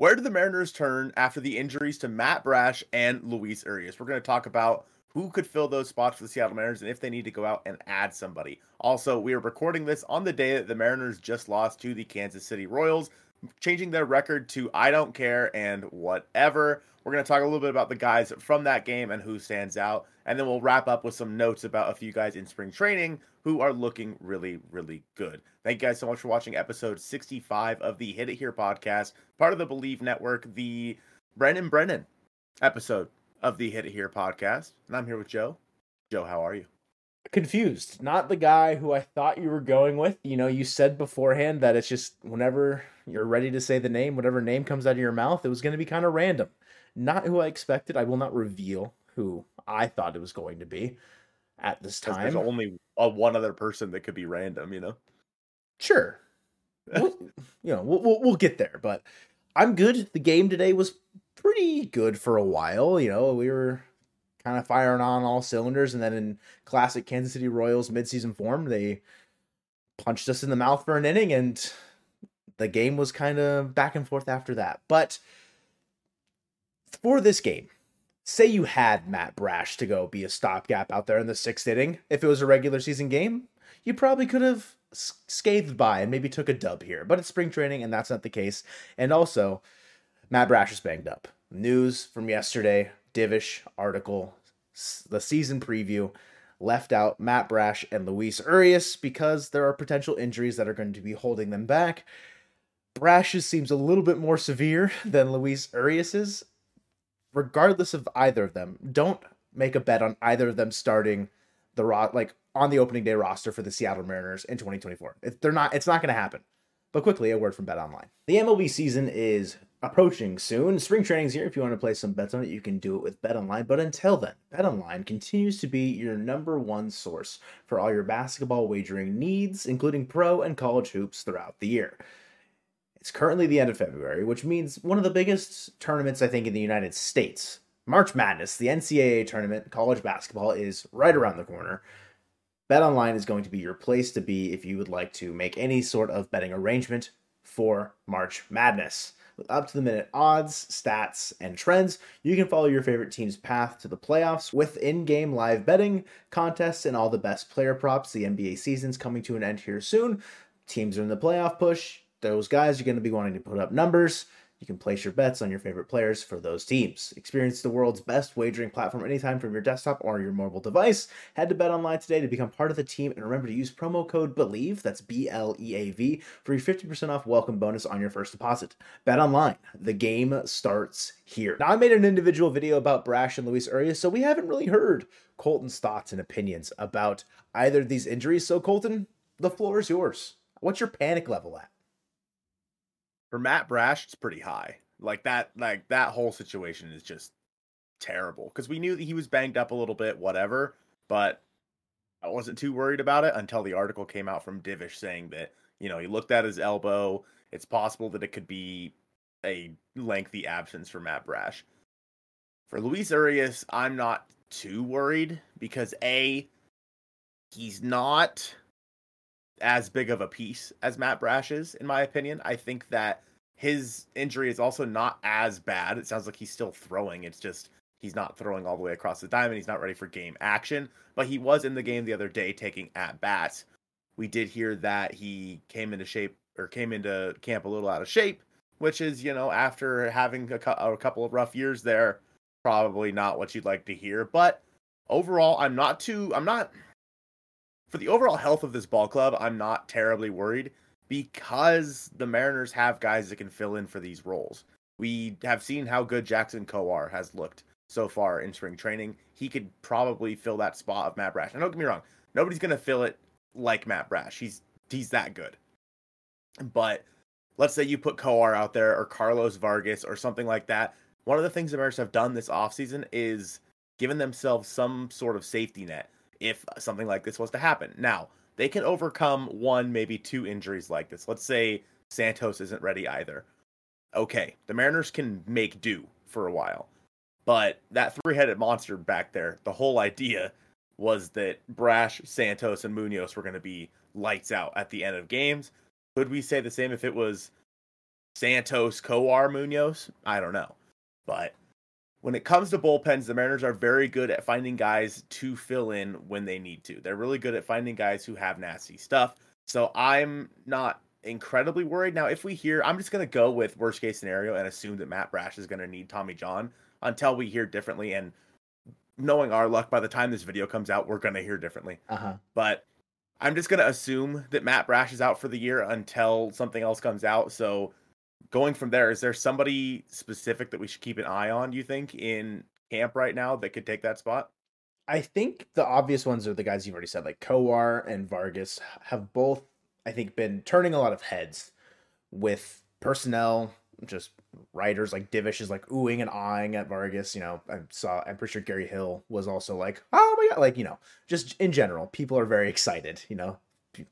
Where did the Mariners turn after the injuries to Matt Brash and Luis Urias? We're going to talk about who could fill those spots for the Seattle Mariners and if they need to go out and add somebody. Also, we are recording this on the day that the Mariners just lost to the Kansas City Royals, changing their record to I don't care and whatever. We're going to talk a little bit about the guys from that game and who stands out. And then we'll wrap up with some notes about a few guys in spring training who are looking really, really good. Thank you guys so much for watching episode 65 of the Hit It Here podcast, part of the Bleav Network, the Brennan Brennan episode of the Hit It Here podcast. And I'm here with Joe. Joe, how are you? Confused. Not the guy who I thought you were going with. You know, you said beforehand that it's just whenever you're ready to say the name, whatever name comes out of your mouth, it was going to be kind of random. Not who I expected. I will not reveal who I thought it was going to be at this time. There's only a one other person that could be random, you know? Sure. we'll, you know, we'll, we'll, we'll get there, but I'm good. The game today was pretty good for a while. You know, we were kind of firing on all cylinders, and then in classic Kansas City Royals midseason form, they punched us in the mouth for an inning, and the game was kind of back and forth after that. But for this game, say you had Matt Brash to go be a stopgap out there in the sixth inning, if it was a regular season game, you probably could have scathed by and maybe took a dub here. But it's spring training, and that's not the case. And also, Matt Brash is banged up. News from yesterday, Divish article, the season preview left out Matt Brash and Luis Urias because there are potential injuries that are going to be holding them back. Brash's seems a little bit more severe than Luis Urias's, regardless of either of them, don't make a bet on either of them starting the ro- like on the opening day roster for the Seattle Mariners in 2024. If they're not, it's not going to happen. But quickly, a word from Bet Online. The MLB season is approaching soon. Spring training's here. If you want to play some bets on it, you can do it with Bet Online. But until then, Bet Online continues to be your number one source for all your basketball wagering needs, including pro and college hoops throughout the year. It's currently the end of February, which means one of the biggest tournaments, I think, in the United States. March Madness, the NCAA tournament, college basketball, is right around the corner. BetOnline is going to be your place to be if you would like to make any sort of betting arrangement for March Madness. With up to the minute odds, stats, and trends, you can follow your favorite team's path to the playoffs with in game live betting, contests, and all the best player props. The NBA season's coming to an end here soon. Teams are in the playoff push those guys are going to be wanting to put up numbers. You can place your bets on your favorite players for those teams. Experience the world's best wagering platform anytime from your desktop or your mobile device. Head to Bet Online today to become part of the team and remember to use promo code BLEAV, that's B L E A V, for your 50% off welcome bonus on your first deposit. Bet Online, the game starts here. Now, I made an individual video about Brash and Luis Urias, so we haven't really heard Colton's thoughts and opinions about either of these injuries. So, Colton, the floor is yours. What's your panic level at? For Matt Brash, it's pretty high. Like that, like that whole situation is just terrible because we knew that he was banged up a little bit, whatever. But I wasn't too worried about it until the article came out from Divish saying that you know he looked at his elbow. It's possible that it could be a lengthy absence for Matt Brash. For Luis Urias, I'm not too worried because a he's not as big of a piece as Matt Brash is, in my opinion. I think that his injury is also not as bad. It sounds like he's still throwing. It's just he's not throwing all the way across the diamond. He's not ready for game action. But he was in the game the other day taking at bats. We did hear that he came into shape or came into camp a little out of shape, which is, you know, after having a, a couple of rough years there, probably not what you'd like to hear. But overall, I'm not too, I'm not for the overall health of this ball club, I'm not terribly worried because the Mariners have guys that can fill in for these roles. We have seen how good Jackson Kowar has looked so far in spring training. He could probably fill that spot of Matt Brash. And don't get me wrong, nobody's gonna fill it like Matt Brash. He's he's that good. But let's say you put Kowar out there or Carlos Vargas or something like that. One of the things the Mariners have done this offseason is given themselves some sort of safety net if something like this was to happen. Now, they can overcome one, maybe two injuries like this. Let's say Santos isn't ready either. Okay, the Mariners can make do for a while. But that three headed monster back there, the whole idea was that Brash, Santos, and Munoz were going to be lights out at the end of games. Could we say the same if it was Santos, Kowar, Munoz, I don't know. But when it comes to bullpens, the Mariners are very good at finding guys to fill in when they need to. They're really good at finding guys who have nasty stuff. So I'm not incredibly worried. Now, if we hear, I'm just going to go with worst case scenario and assume that Matt Brash is going to need Tommy John until we hear differently. And knowing our luck, by the time this video comes out, we're going to hear differently. Uh-huh. But I'm just going to assume that Matt Brash is out for the year until something else comes out. So going from there, is there somebody specific that we should keep an eye on, you think, in camp right now that could take that spot? I think the obvious ones are the guys you've already said, like Kowar and Vargas have both, I think, been turning a lot of heads with personnel, just writers like Divish is like oohing and awing at Vargas. You know, I saw, I'm pretty sure Gary Hill was also like, oh my God, like, you know, just in general, people are very excited, you know,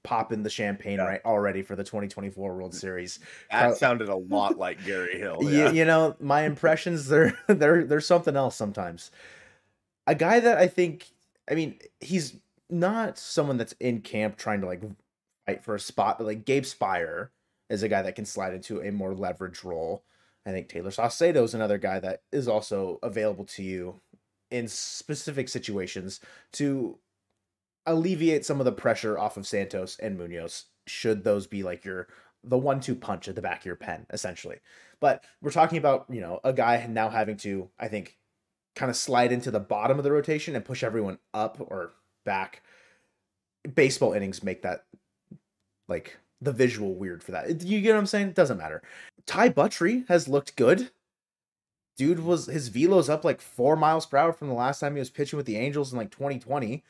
popping the champagne yeah. right already for the 2024 World Series. That sounded a lot like Gary Hill. Yeah. You, you know, my impressions they're they're they're something else sometimes. A guy that I think I mean, he's not someone that's in camp trying to like fight for a spot, but like Gabe Speier is a guy that can slide into a more leverage role. I think Tayler Saucedo is another guy that is also available to you in specific situations to alleviate some of the pressure off of Santos and Munoz. Should those be like your the one-two punch at the back of your pen, essentially? But we're talking about you know a guy now having to, I think, kind of slide into the bottom of the rotation and push everyone up or back. Baseball innings make that like the visual weird for that. You get what I'm saying? It doesn't matter. Ty Buttrey has looked good. Dude was his velo's up like four miles per hour from the last time he was pitching with the Angels in like 2020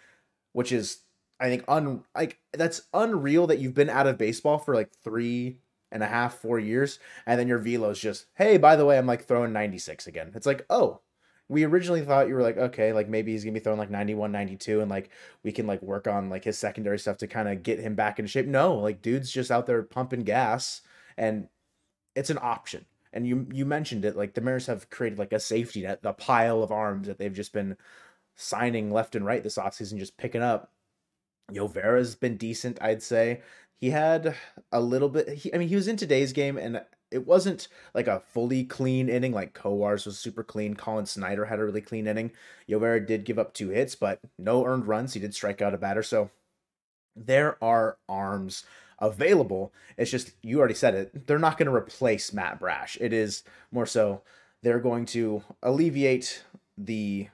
which is I think un like that's unreal that you've been out of baseball for like three and a half, four years, and then your velo's just, hey, by the way, I'm like throwing 96 again. It's like, oh, we originally thought you were like, okay, like maybe he's gonna be throwing like 91, 92, and like we can like work on like his secondary stuff to kind of get him back into shape. No, like dude's just out there pumping gas, and it's an option. And you you mentioned it, like the Mariners have created like a safety net, the pile of arms that they've just been signing left and right this offseason, just picking up. Llovera's been decent, I'd say. He had a little bit. He, I mean, he was in today's game, and it wasn't like a fully clean inning. Like Kowar's was super clean. Collin Snider had a really clean inning. Llovera did give up two hits, but no earned runs. He did strike out a batter. So there are arms available. It's just you already said it. They're not going to replace Matt Brash. It is more so they're going to alleviate the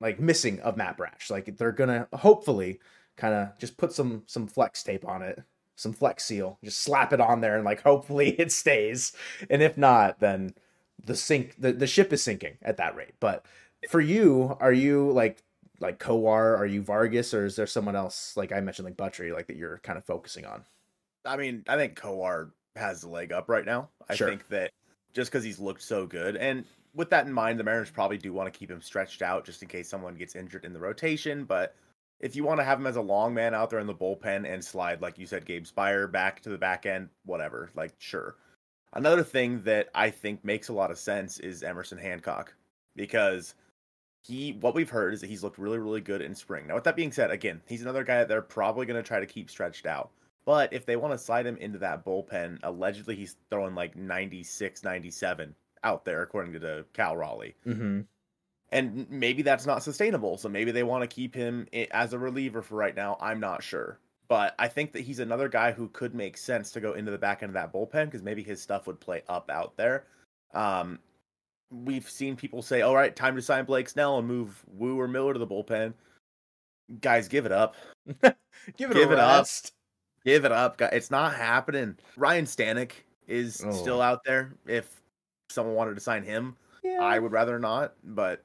like missing of Matt Brash. Like they're gonna hopefully kind of just put some some flex tape on it, some flex seal, just slap it on there, and like hopefully it stays. And if not, then the sink the, the ship is sinking at that rate. But for you, are you like like Kowar? Are you Vargas, or is there someone else like I mentioned like Buttrey, like that you're kind of focusing on? I mean, I think Kowar has the leg up right now. I sure. think that just because he's looked so good, and with that in mind, the Mariners probably do want to keep him stretched out just in case someone gets injured in the rotation. But if you want to have him as a long man out there in the bullpen and slide, like you said, Gabe Speier back to the back end, whatever, like sure. Another thing that I think makes a lot of sense is Emerson Hancock because he what we've heard is that he's looked really really good in spring. Now with that being said, again, he's another guy that they're probably going to try to keep stretched out. But if they want to slide him into that bullpen, allegedly he's throwing like 96, 97 out there, according to the Cal Raleigh. Mm-hmm. And maybe that's not sustainable. So maybe they want to keep him as a reliever for right now. I'm not sure. But I think that he's another guy who could make sense to go into the back end of that bullpen because maybe his stuff would play up out there. Um, we've seen people say, all right, time to sign Blake Snell and move Woo or Miller to the bullpen. Guys, give it up. give it give it up. Give it up. It's not happening. Ryan Stanek is oh. still out there. If someone wanted to sign him, yeah. I would rather not. But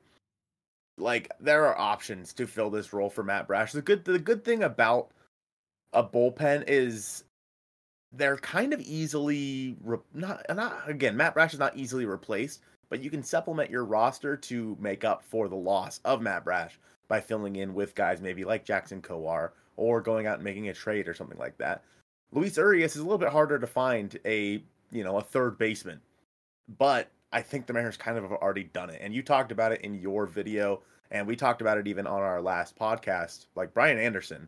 like, there are options to fill this role for Matt Brash. The good the good thing about a bullpen is they're kind of easily re- not not again. Matt Brash is not easily replaced, but you can supplement your roster to make up for the loss of Matt Brash by filling in with guys maybe like Jackson Kowar or going out and making a trade or something like that. Luis Urias is a little bit harder to find a you know a third baseman but I think the Mariners kind of have already done it. And you talked about it in your video, and we talked about it even on our last podcast. Like Brian Anderson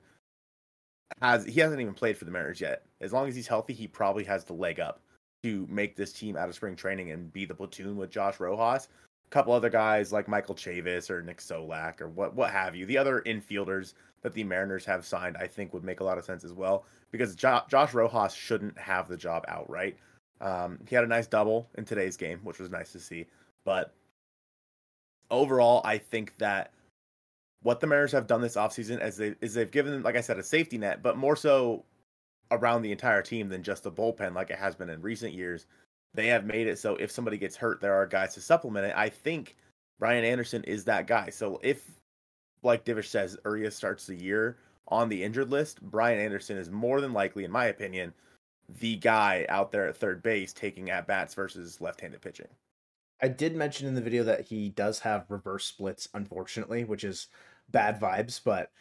has he hasn't even played for the Mariners yet. As long as he's healthy, he probably has the leg up to make this team out of spring training and be the platoon with Josh Rojas. A couple other guys like Michael Chavis or Nick Solak or what what have you. The other infielders that the Mariners have signed, I think, would make a lot of sense as well because jo- Josh Rojas shouldn't have the job outright. Um, he had a nice double in today's game, which was nice to see. But overall, I think that what the Mariners have done this offseason is, they, is they've given, like I said, a safety net, but more so around the entire team than just the bullpen like it has been in recent years. They have made it so if somebody gets hurt, there are guys to supplement it. I think Brian Anderson is that guy. So if, like Divish says, Urias starts the year on the injured list, Brian Anderson is more than likely, in my opinion, the guy out there at third base taking at bats versus left-handed pitching. I did mention in the video that he does have reverse splits, unfortunately, which is bad vibes. But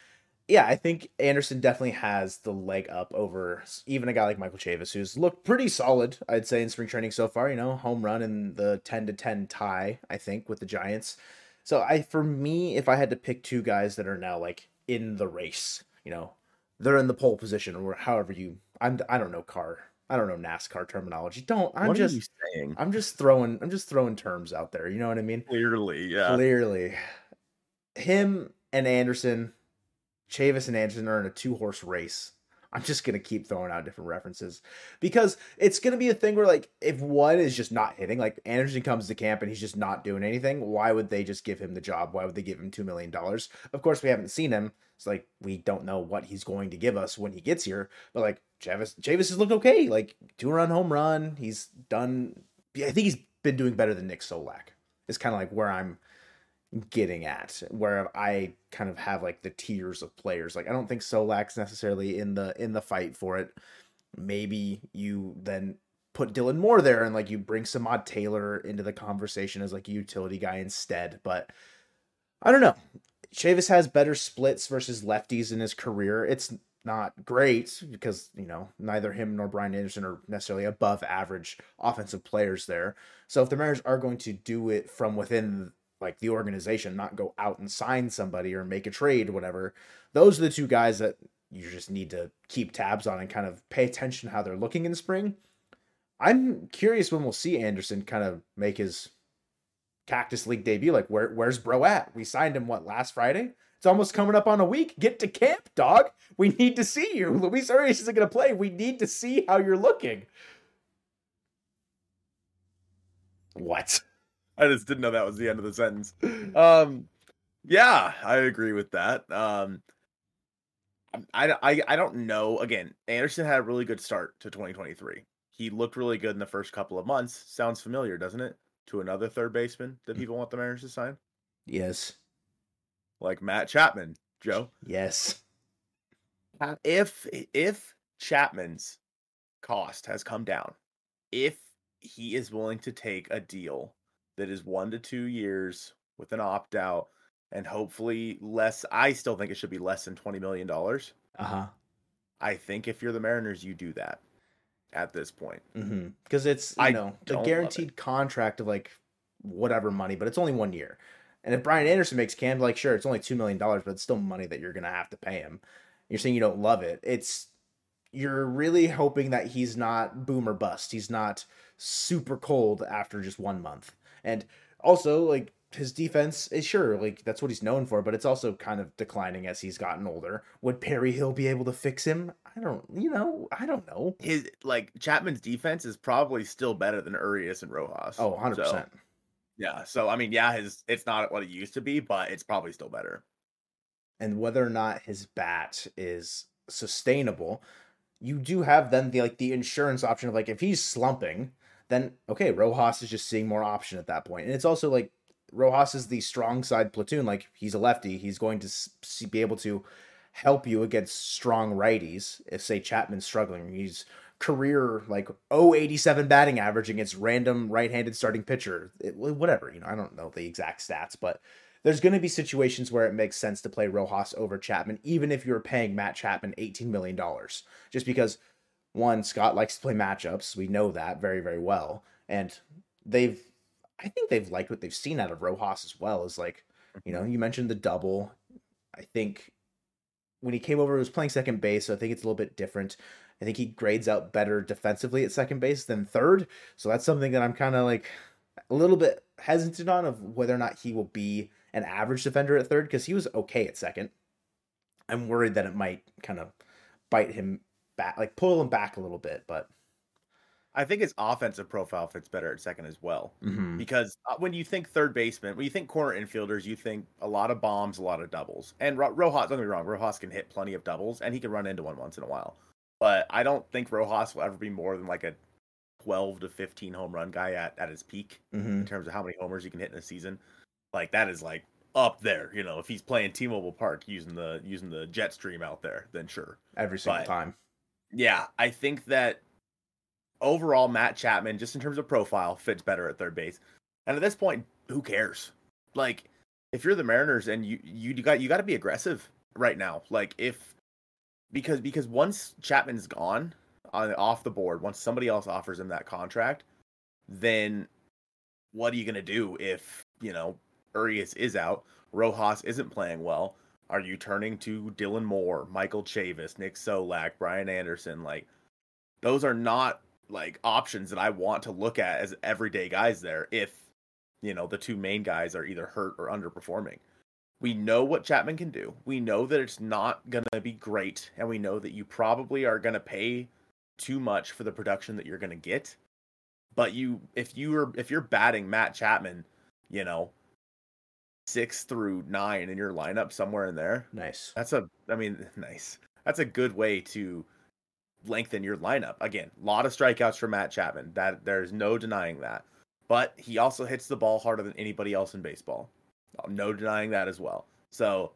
yeah, I think Anderson definitely has the leg up over even a guy like Michael Chavis, who's looked pretty solid, I'd say, in spring training so far. You know, home run in the 10 to 10 tie, I think, with the Giants. So I, for me, if I had to pick two guys that are now like in the race, you know, they're in the pole position or however you, I'm, I don't know car I don't know NASCAR terminology. Don't. I'm what just saying. I'm just throwing I'm just throwing terms out there. You know what I mean? Clearly, yeah. Clearly. Him and Anderson, Chavis and Anderson are in a two horse race. I'm just gonna keep throwing out different references because it's gonna be a thing where like if one is just not hitting, like Anderson comes to camp and he's just not doing anything, why would they just give him the job? Why would they give him two million dollars? Of course, we haven't seen him. It's like we don't know what he's going to give us when he gets here. But like Chavis, Chavis has looked okay. Like two run home run. He's done. I think he's been doing better than Nick Solak. Is kind of like where I'm getting at where I kind of have like the tiers of players. Like I don't think Solak's necessarily in the in the fight for it. Maybe you then put Dylan Moore there and like you bring Samad Taylor into the conversation as like a utility guy instead. But I don't know. Chavis has better splits versus lefties in his career. It's not great because you know neither him nor Brian Anderson are necessarily above average offensive players there. So if the Mariners are going to do it from within like the organization, not go out and sign somebody or make a trade, whatever. Those are the two guys that you just need to keep tabs on and kind of pay attention how they're looking in the spring. I'm curious when we'll see Anderson kind of make his Cactus League debut. Like, where where's Bro at? We signed him what last Friday? It's almost coming up on a week. Get to camp, dog. We need to see you. Luis Urias isn't going to play. We need to see how you're looking. What? I just didn't know that was the end of the sentence. Um, yeah, I agree with that. Um, I, I, I don't know. Again, Anderson had a really good start to 2023. He looked really good in the first couple of months. Sounds familiar, doesn't it? To another third baseman that mm. people want the Mariners to sign? Yes. Like Matt Chapman, Joe. Yes. If if Chapman's cost has come down, if he is willing to take a deal that is one to two years with an opt out and hopefully less. I still think it should be less than $20 million. Uh huh. I think if you're the Mariners, you do that at this point. Because mm-hmm. it's, you I know, a guaranteed contract of like whatever money, but it's only one year. And if Brian Anderson makes camp, like, sure, it's only $2 million, but it's still money that you're going to have to pay him. You're saying you don't love it. It's, you're really hoping that he's not boom or bust. He's not super cold after just one month. And also, like, his defense is sure, like, that's what he's known for, but it's also kind of declining as he's gotten older. Would Perry Hill be able to fix him? I don't, you know, I don't know. His, like, Chapman's defense is probably still better than Urias and Rojas. Oh, 100%. So, yeah. So, I mean, yeah, his, it's not what it used to be, but it's probably still better. And whether or not his bat is sustainable, you do have then the, like, the insurance option of, like, if he's slumping, then okay, Rojas is just seeing more option at that point. And it's also like Rojas is the strong side platoon. Like he's a lefty, he's going to be able to help you against strong righties. If say Chapman's struggling, he's career like 087 batting average against random right-handed starting pitcher. It, whatever, you know, I don't know the exact stats, but there's going to be situations where it makes sense to play Rojas over Chapman, even if you're paying Matt Chapman $18 million, just because one, Scott likes to play matchups. We know that very, very well. And they've, I think they've liked what they've seen out of Rojas as well. Is like, you know, mm-hmm. you mentioned the double. I think when he came over, he was playing second base. So I think it's a little bit different. I think he grades out better defensively at second base than third. So that's something that I'm kind of like a little bit hesitant on of whether or not he will be an average defender at third because he was okay at second. I'm worried that it might kind of bite him back, like pull him back a little bit. But I think his offensive profile fits better at second as well. mm-hmm. Because uh, when you think third baseman, when you think corner infielders, you think a lot of bombs, a lot of doubles. And Ro- Rojas, don't get me wrong, Rojas can hit plenty of doubles and he can run into one once in a while. But I don't think Rojas will ever be more than like a 12 to 15 home run guy at, at his peak Mm-hmm. in terms of how many homers he can hit in a season. Like that is like up there, you know. If he's playing T-Mobile Park using the using the jet stream out there, then sure. every single But- time. Yeah, I think that overall Matt Chapman, just in terms of profile, fits better at third base. And at this point, who cares? Like, if you're the Mariners and you you, you got you got to be aggressive right now. Like, if because because once Chapman's gone on off the board, once somebody else offers him that contract, then what are you gonna do if you know Urias is out, Rojas isn't playing well? Are you turning to Dylan Moore, Michael Chavis, Nick Solak, Brian Anderson? Like, those are not like options that I want to look at as everyday guys there. If you know the two main guys are either hurt or underperforming, we know what Chapman can do. We know that it's not gonna be great, and we know that you probably are gonna pay too much for the production that you're gonna get. But you, if you are, if you're batting Matt Chapman, you know, six through nine in your lineup somewhere in there, Nice. that's a, I mean, nice. That's a good way to lengthen your lineup. Again, a lot of strikeouts for Matt Chapman. That there's no denying that. But he also hits the ball harder than anybody else in baseball. No denying that as well. So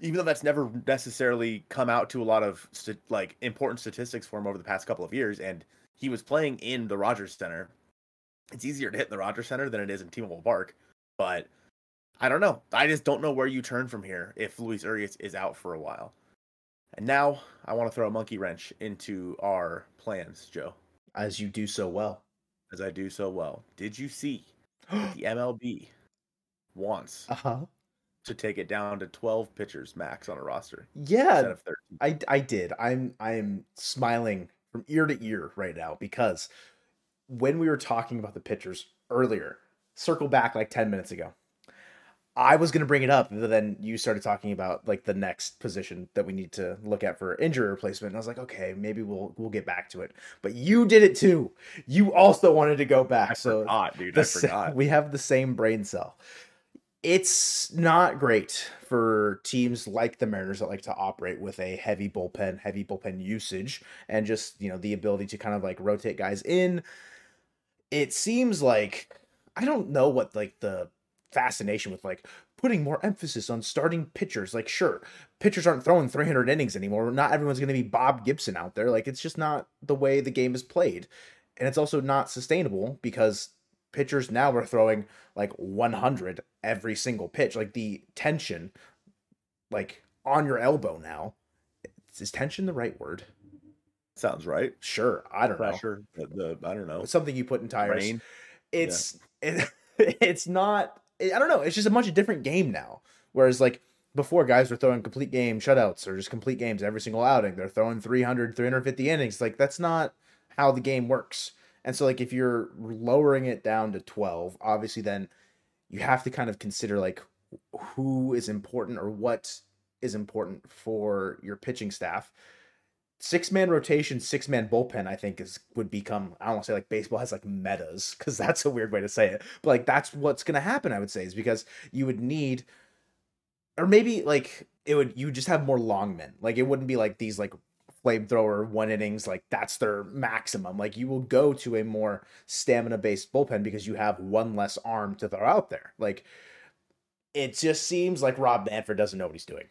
even though that's never necessarily come out to a lot of st- like important statistics for him over the past couple of years, and he was playing in the Rogers Centre, it's easier to hit in the Rogers Centre than it is in T-Mobile Park. But I don't know. I just don't know where you turn from here if Luis Urias is out for a while. And now I want to throw a monkey wrench into our plans, Joe, As you do so well. as I do so well. Did you see the MLB wants Uh huh. to take it down to 12 pitchers max on a roster Yeah, instead of 13? I I did. I'm I'm smiling from ear to ear right now because when we were talking about the pitchers earlier, circle back like 10 minutes ago. I was going to bring it up, but then you started talking about like the next position that we need to look at for injury replacement. And I was like, okay, maybe we'll we'll get back to it. But you did it too. You also wanted to go back. I so forgot, dude. the I forgot. we have the same brain cell. It's not great for teams like the Mariners that like to operate with a heavy bullpen, heavy bullpen usage, and just you know the ability to kind of like rotate guys in. It seems like I don't know what like the fascination with like putting more emphasis on starting pitchers. Like, sure, pitchers aren't throwing 300 innings anymore. Not everyone's going to be Bob Gibson out there. Like, it's just not the way the game is played. And it's also not sustainable because pitchers now are throwing like 100 every single pitch. Like, the tension, like on your elbow now. Is tension the right word? Sounds right. Sure. I don't know. Pressure. The, the I don't know. It's something you put in tires. Rain. it's it, it's not I don't know, it's just a much different game now. Whereas like before guys were throwing complete game shutouts or just complete games every single outing. They're throwing 300 350 innings. Like that's not how the game works. And so like if you're lowering it down to 12, obviously then you have to kind of consider like who is important or what is important for your pitching staff six man rotation, six man bullpen, I think is would become I don't want to say like baseball has like metas because that's a weird way to say it, but like that's what's gonna happen. I would say is because you would need, or maybe like it would you just have more long men. Like it wouldn't be like these like flamethrower one innings like that's their maximum. Like you will go to a more stamina based bullpen because you have one less arm to throw out there. Like it just seems like Rob Manfred doesn't know what he's doing.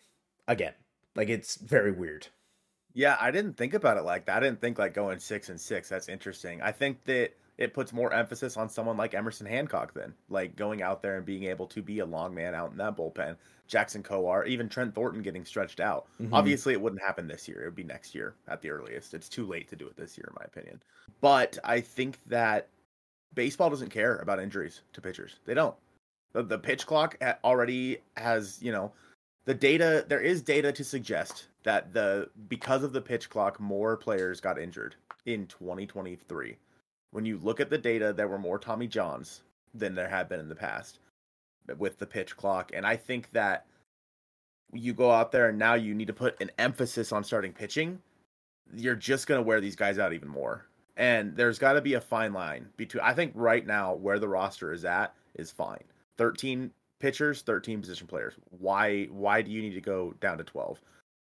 Again, like it's very weird. Yeah, I didn't think about it like that. I didn't think like going six and six. That's interesting. I think that it puts more emphasis on someone like Emerson Hancock then, like going out there and being able to be a long man out in that bullpen. Jackson Kowar, even Trent Thornton getting stretched out. Mhm. Obviously, it wouldn't happen this year. It would be next year at the earliest. It's too late to do it this year, in my opinion. But I think that baseball doesn't care about injuries to pitchers. They don't. The, the pitch clock already has, you know, the data. There is data to suggest that the because of the pitch clock, more players got injured in 2023. When you look at the data, there were more Tommy Johns than there have been in the past with the pitch clock, and I think that you go out there and now you need to put an emphasis on starting pitching. You're just going to wear these guys out even more. And there's got to be a fine line between I think right now where the roster is at is fine. 13 pitchers, 13 position players. Why why do you need to go down to 12?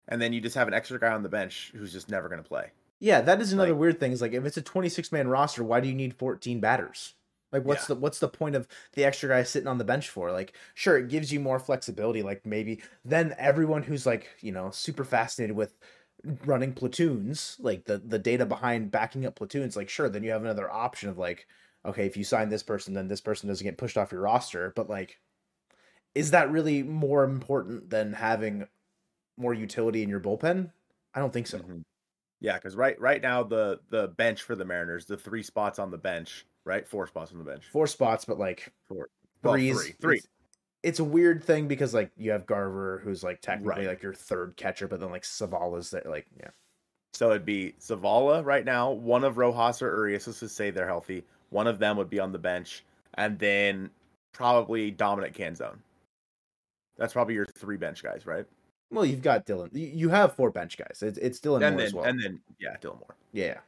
And then you just have an extra guy on the bench who's just never going to play. Yeah, that is another like, weird thing. Is like if it's a 26 man roster, why do you need 14 batters? Like what's yeah. the what's the point of the extra guy sitting on the bench for? Like sure, it gives you more flexibility. Like maybe then everyone who's like, you know, super fascinated with running platoons, like the the data behind backing up platoons, like sure, then you have another option of like, okay, if you sign this person, then this person doesn't get pushed off your roster. But like, is that really more important than having more utility in your bullpen? I don't think so. Mm-hmm. Yeah, because right right now the the bench for the Mariners, the three spots on the bench, right, four spots on the bench, four spots, but like four, well, three, three it's a weird thing because like you have Garver who's like technically right. like your third catcher, but then like Zavala's there, like yeah. So it'd be Zavala right now. One of Rojas or Urias, let's just say they're healthy. One of them would be on the bench, and then probably Dominic Canzone. That's probably your three bench guys, right? Well, you've got Dylan. You have four bench guys. It's it's Dylan and Moore then, as well. And then yeah, Dylan Moore. Yeah.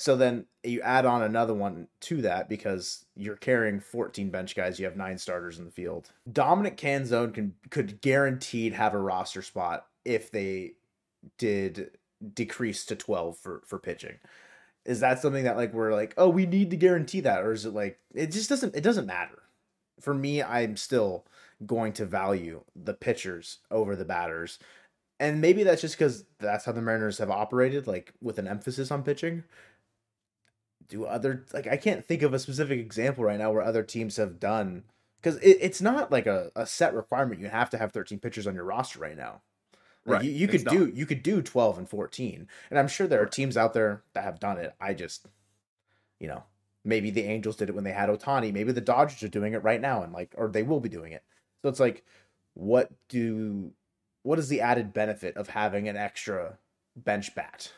So then you add on another one to that because you're carrying 14 bench guys. You have nine starters in the field. Dominic Canzone can could guaranteed have a roster spot if they did decrease to 12 for for pitching. Is that something that like we're like, oh, we need to guarantee that, or is it like it just doesn't it doesn't matter? For me, I'm still going to value the pitchers over the batters. And maybe that's just because that's how the Mariners have operated, like with an emphasis on pitching do other like I can't think of a specific example right now where other teams have done because it, it's not like a, a set requirement. You have to have 13 pitchers on your roster right now. Like right. You, you could do you could do 12 and 14, and I'm sure there are teams out there that have done it. I just, you know, maybe the Angels did it when they had Ohtani, Maybe the Dodgers are doing it right now, and like, or they will be doing it. So it's like, what do, what is the added benefit of having an extra bench bat?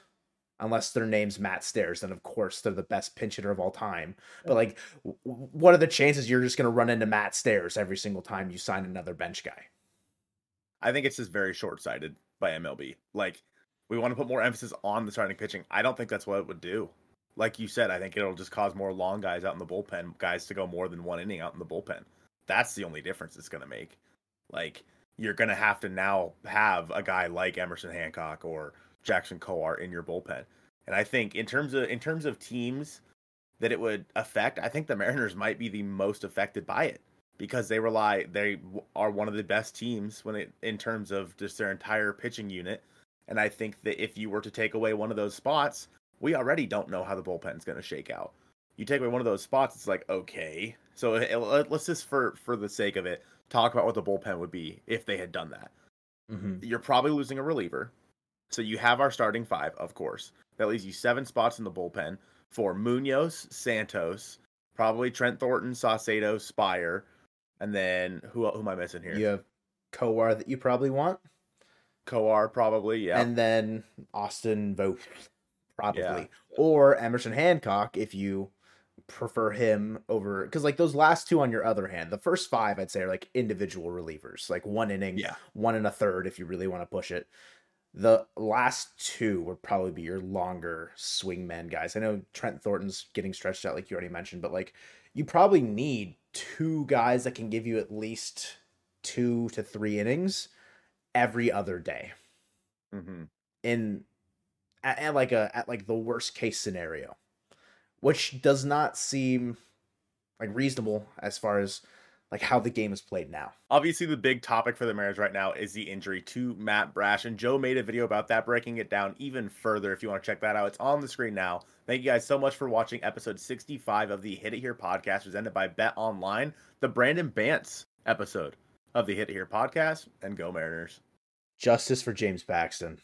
unless their name's Matt Stairs, then of course they're the best pinch hitter of all time. But like, what are the chances you're just going to run into Matt Stairs every single time you sign another bench guy? I think it's just very short sighted by MLB. Like, we want to put more emphasis on the starting pitching. I don't think that's what it would do. Like you said, I think it'll just cause more long guys out in the bullpen, guys to go more than one inning out in the bullpen. That's the only difference it's going to make. Like, you're going to have to now have a guy like Emerson Hancock or Jackson Kowar in your bullpen. And I think in terms of in terms of teams that it would affect, I think the Mariners might be the most affected by it because they rely they are one of the best teams when it in terms of just their entire pitching unit. And I think that if you were to take away one of those spots, we already don't know how the bullpen's going to shake out. You take away one of those spots, it's like okay. So let's just for for the sake of it talk about what the bullpen would be if they had done that. Mm-hmm. You're probably losing a reliever so you have our starting five, of course. That leaves you seven spots in the bullpen for Munoz, Santos, probably Trent Thornton, Saucedo, Speier, and then who who am I missing here? You have Kowar that you probably want. Kowar probably, yeah. And then Austin Voth, probably, yeah. or Emerson Hancock if you prefer him over because like those last two on your other hand the first five i'd say are like individual relievers like one inning yeah one and a third if you really want to push it the last two would probably be your longer swingman guys. I know Trent Thornton's getting stretched out, like you already mentioned, but like you probably need two guys that can give you at least two to three innings every other day. Mm-hmm. In at, at like a at like the worst case scenario, which does not seem like reasonable as far as like how the game is played now. Obviously, the big topic for the Mariners right now is the injury to Matt Brash, and Joe made a video about that, breaking it down even further. If you want to check that out, it's on the screen now. Thank you guys so much for watching episode 65 of the Hit It Here podcast, presented by Bet Online, the Brandon Bantz episode of the Hit It Here podcast, and go Mariners. Justice for James Paxton.